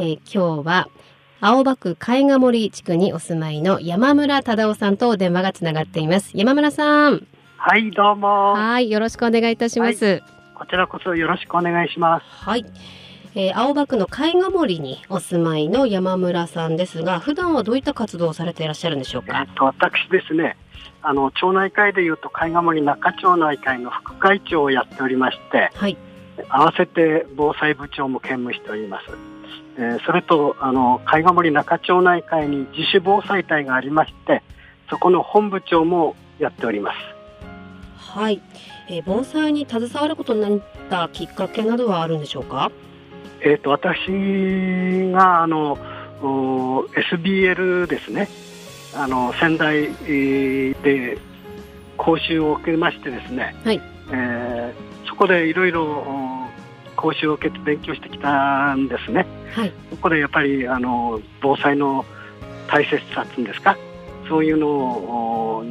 えー、今日は青葉区貝ヶ森地区にお住まいの山村忠夫さんと電話がつながっています。山村さん。はい、どうも。はい、よろしくお願いいたします、はい。こちらこそよろしくお願いします。はい。えー、青葉区の貝ヶ森にお住まいの山村さんですが、普段はどういった活動をされていらっしゃるんでしょうか？えっと、私ですね。あの町内会でいうと貝ヶ森中町内会の副会長をやっておりまして、はい、合わせて防災部長も兼務しております。えー、それとあの貝ヶ森中町内会に自主防災隊がありましてそこの本部長もやっております。はい、えー、防災に携わることになったきっかけなどはあるんでしょうか？えっ、と私があの SBL ですね。あの仙台で講習を受けましてですね、はい。えー、そこでいろいろ講習を受けて勉強してきたんですね。はい、ここでやっぱりあの防災の大切さっていうんですか？そういうのを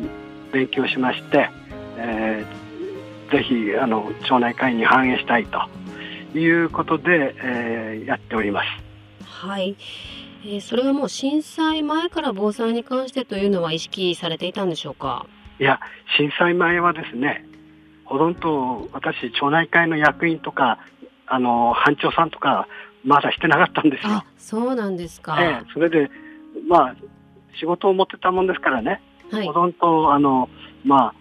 勉強しまして、えー、ぜひあの町内会に反映したいということで、えー、やっております。はい、えー、それはもう震災前から防災に関してというのは意識されていたんでしょうか？いや震災前はですねほとんど私町内会の役員とかあの班長さんとかまだしてなかったんですよ。そうなんですか。ええ、それでまあ仕事を持ってたもんですからね、はい、ほとんどあのまあ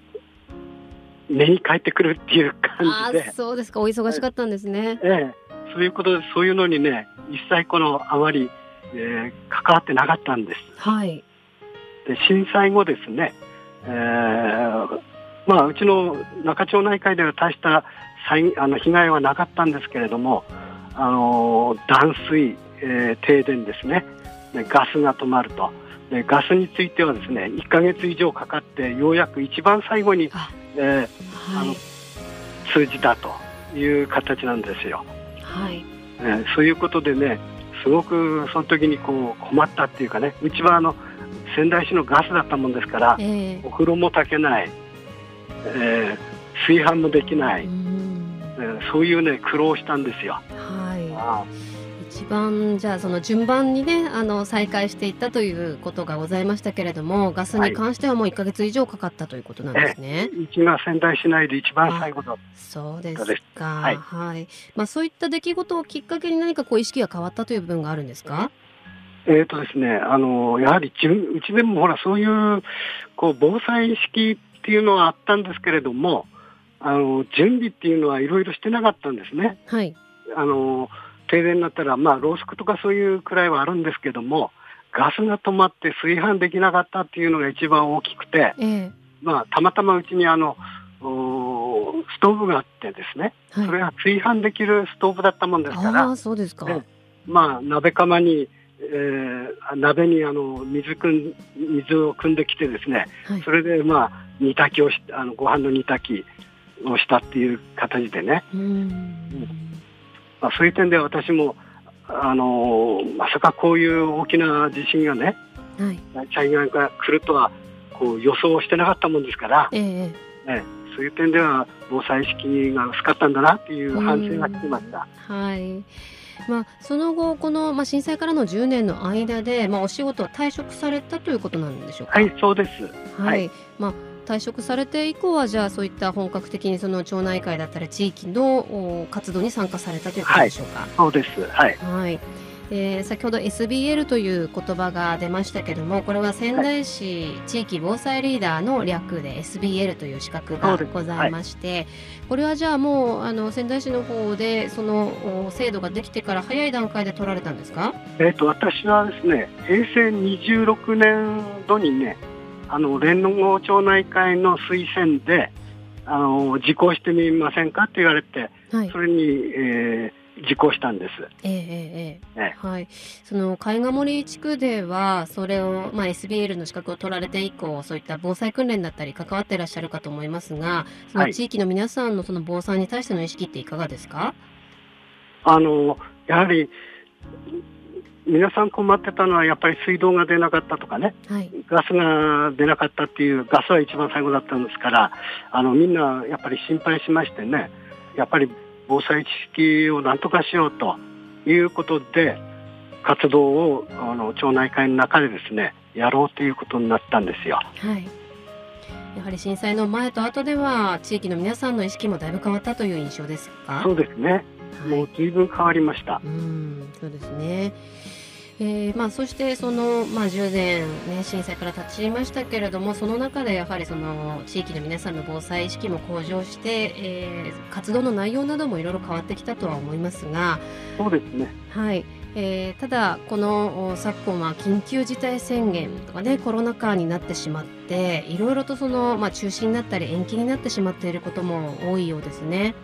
目に帰ってくるっていう感じで。そうですか、お忙しかったんですね。ええ、そういうことでそういうのにね一切このあまり、えー、関わってなかったんです。はい。で震災後ですね、えー、まあうちの中町内会では大した災あの被害はなかったんですけれども、あの断水、えー、停電ですね。でガスが止まると。でガスについてはですね1か月以上かかってようやく一番最後に、えー、はい、あの通じたという形なんですよ。はい。えー、そういうことでねすごくその時にこう困ったっていうかねうちはあの仙台市のガスだったもんですから、えー、お風呂も炊けない、えー、炊飯もできない。そういうね苦労したんですよ。はい。一番じゃあその順番にねあの再開していったということがございましたけれどもガスに関してはもう1か月以上かかったということなんですね。うちが仙台市内で一番最後だそうですか。はい、はい、まあそういった出来事をきっかけに何かこう意識が変わったという部分があるんですか？えーとですね、あのやはりうちでもほらそういうこう防災意識っていうのはあったんですけれども、あの準備っていうのはいろいろしてなかったんですね。はい、あの停電になったら、まあ、ロースクとかそういうくらいはあるんですけどもガスが止まって炊飯できなかったっていうのが一番大きくて、えー、まあ、たまたまうちにあのストーブがあってですね、はい、それが炊飯できるストーブだったもんですからあそうですか、まあ、鍋釜にえー、鍋にあの水くん水を汲んできてですね、はい、それでまあ煮炊きをしあのご飯の煮炊きをしたっていう形でね、まあ、そういう点で私もあのまさかこういう大きな地震がね、はい、災害が来るとはこう予想してなかったもんですから、えー、ね、そういう点では防災意識が薄かったんだなっていう反省がきました。はい。まあ、その後、この、まあ、震災からの10年の間で、まあ、お仕事を退職されたということなんでしょうか？はい、そうです。はい、はい、まあ退職されて以降はじゃあそういった本格的にその町内会だったり地域の活動に参加されたということでしょうか。はい、そうです。はい。はい。えー、先ほど SBL という言葉が出ましたけどもこれは仙台市地域防災リーダーの略で SBL という資格がございまして、はい、これはじゃあもうあの仙台市の方でその制度ができてから早い段階で取られたんですか、えーと私はですね平成26年度にねあの連合町内会の推薦であの実行してみませんかって言われて、はい、それに、えー、実行したんです。ええええはい。その貝ヶ森地区ではそれをまあ SBL の資格を取られて以降そういった防災訓練だったり関わっていらっしゃるかと思いますが、その地域の皆さんのその防災に対しての意識っていかがですか？あのやはり皆さん困ってたのはやっぱり水道が出なかったとかね、はい、ガスが出なかったっていうガスは一番最後だったんですからあのみんなやっぱり心配しましてね。やっぱり防災知識をなんとかしようということで活動をあの町内会の中でですねやろうということになったんですよ。はい。やはり震災の前と後では地域の皆さんの意識もだいぶ変わったという印象ですか？そうですね、はい、もう随分変わりました。うんそうですね。えーまあ、そしてその、まあ、10年、ね、震災から経ちましたけれどもその中でやはりその地域の皆さんの防災意識も向上して、えー、活動の内容などもいろいろ変わってきたとは思いますがそうですね、はい。えー、ただ、この昨今は緊急事態宣言とかねコロナ禍になってしまっていろいろとその、まあ、中止になったり延期になってしまっていることも多いようですね。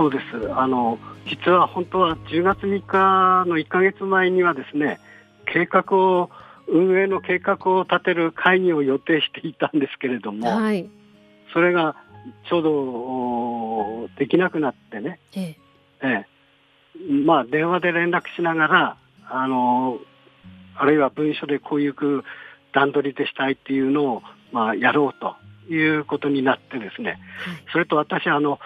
そうです。あの実は本当は10月3日の1か月前にはですね計画を運営の計画を立てる会議を予定していたんですけれども、はい、それがちょうどできなくなってね、ええ。ええ、まあ電話で連絡しながらあのあるいは文書でこういう段取りでしたいっていうのを、まあ、やろうということになってですね、はい、それと私あの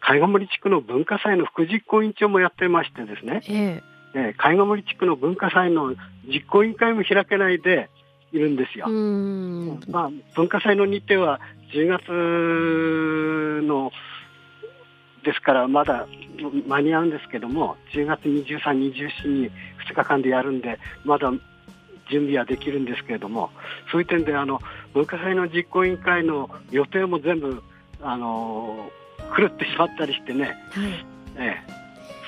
介護森地区の文化祭の副実行委員長もやってましてですね、ええ。ー、介護森地区の文化祭の実行委員会も開けないでいるんですよ。まあ、文化祭の日程は10月のですからまだ間に合うんですけども10月23、24に2日間でやるんでまだ準備はできるんですけれどもそういう点であの文化祭の実行委員会の予定も全部あの狂ってしまったりしてね、はい、ええ、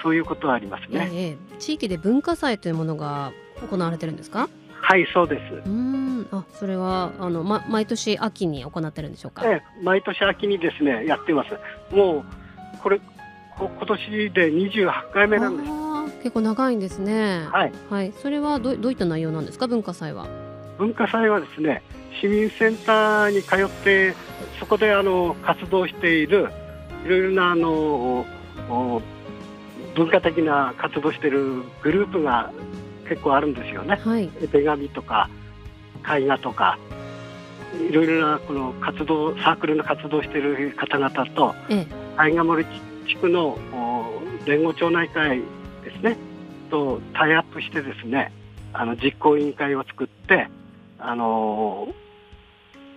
そういうことはありますね、ええ、地域で文化祭というものが行われてるんですか？はいそうです。うん。あそれはあの、ま、毎年秋に行ってるんでしょうか、ええ、毎年秋にですねやってます。もうこれ今年で28回目なんです結構長いんですね。はい。はい。それはどどういった内容なんですか、文化祭は。文化祭はですね、市民センターに通って、そこであの活動している、いろいろなあの文化的な活動しているグループが結構あるんですよね。はい。手紙とか、絵画とか、いろいろなこの活動、サークルの活動している方々と、ええ、絵画森地区の連合町内会ですね。とタイアップしてですねあの実行委員会を作ってあの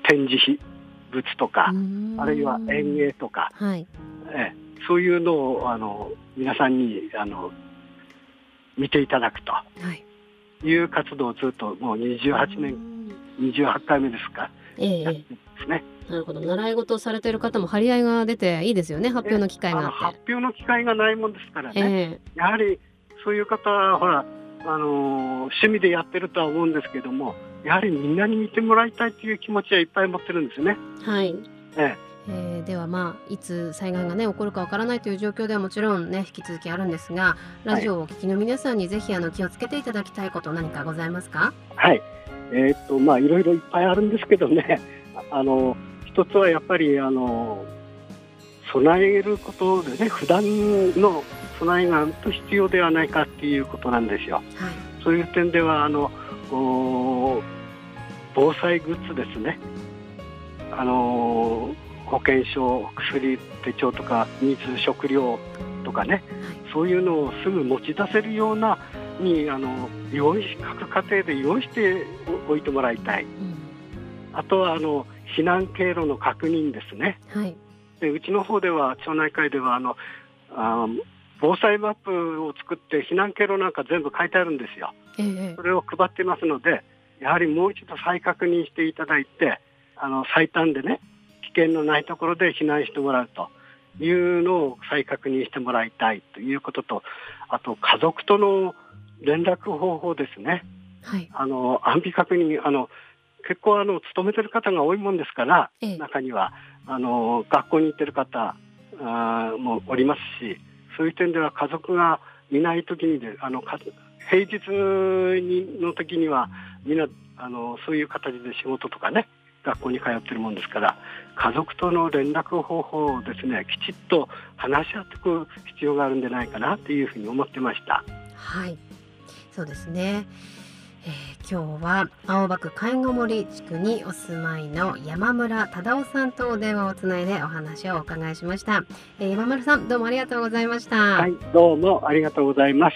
展示物とかあるいは園芸とか、はい、えそういうのをあの皆さんにあの見ていただくとい。う活動をずっともう28年28回目ですか、ええ、やってですね。なるほど。習い事をされている方も張り合いが出ていいですよね。発表の機会が発表の機会がないもんですからね、えー、やはりそういう方はほらあの趣味でやってるとは思うんですけどもやはりみんなに見てもらいたいという気持ちはいっぱい持ってるんですね。はい、ええ。えー、ではまあいつ災害がね起こるかわからないという状況ではもちろんね引き続きあるんですがラジオをお聞きの皆さんにぜひあの気をつけていただきたいこと何かございますか？はいえー、っとまあいろいろいっぱいあるんですけどね。あの一つはやっぱりあの備えることでね普段の備えがと必要ではないかっていうことなんですよ。はい、そういう点ではあの防災グッズですね。あの保険証薬手帳とか水食料とかね、はい、そういうのをすぐ持ち出せるようなにあの用意各家庭で用意しておいてもらいたい。うん、あとはあの避難経路の確認ですね。はい、でうちの方では町内会ではあのあ防災マップを作って避難経路なんか全部書いてあるんですよ。ええ、それを配ってますのでやはりもう一度再確認していただいてあの最短でね危険のないところで避難してもらうというのを再確認してもらいたいということとあと家族との連絡方法ですね。はい、あの安否確認あの結構あの勤めてる方が多いもんですから、ええ、中にはあの学校に行ってる方あもおりますしそういう点では家族がいない時にであの平日にの時にはみんなあのそういう形で仕事とかね学校に通ってるもんですから家族との連絡方法をですねきちっと話し合っていく必要があるんじゃないかなというふうに思ってました。はいそうですね。えー、今日は青葉区介護森地区にお住まいの山村忠夫さんとお電話をつないでお話をお伺いしました、えー、山村さんどうもありがとうございました。はいどうもありがとうございます。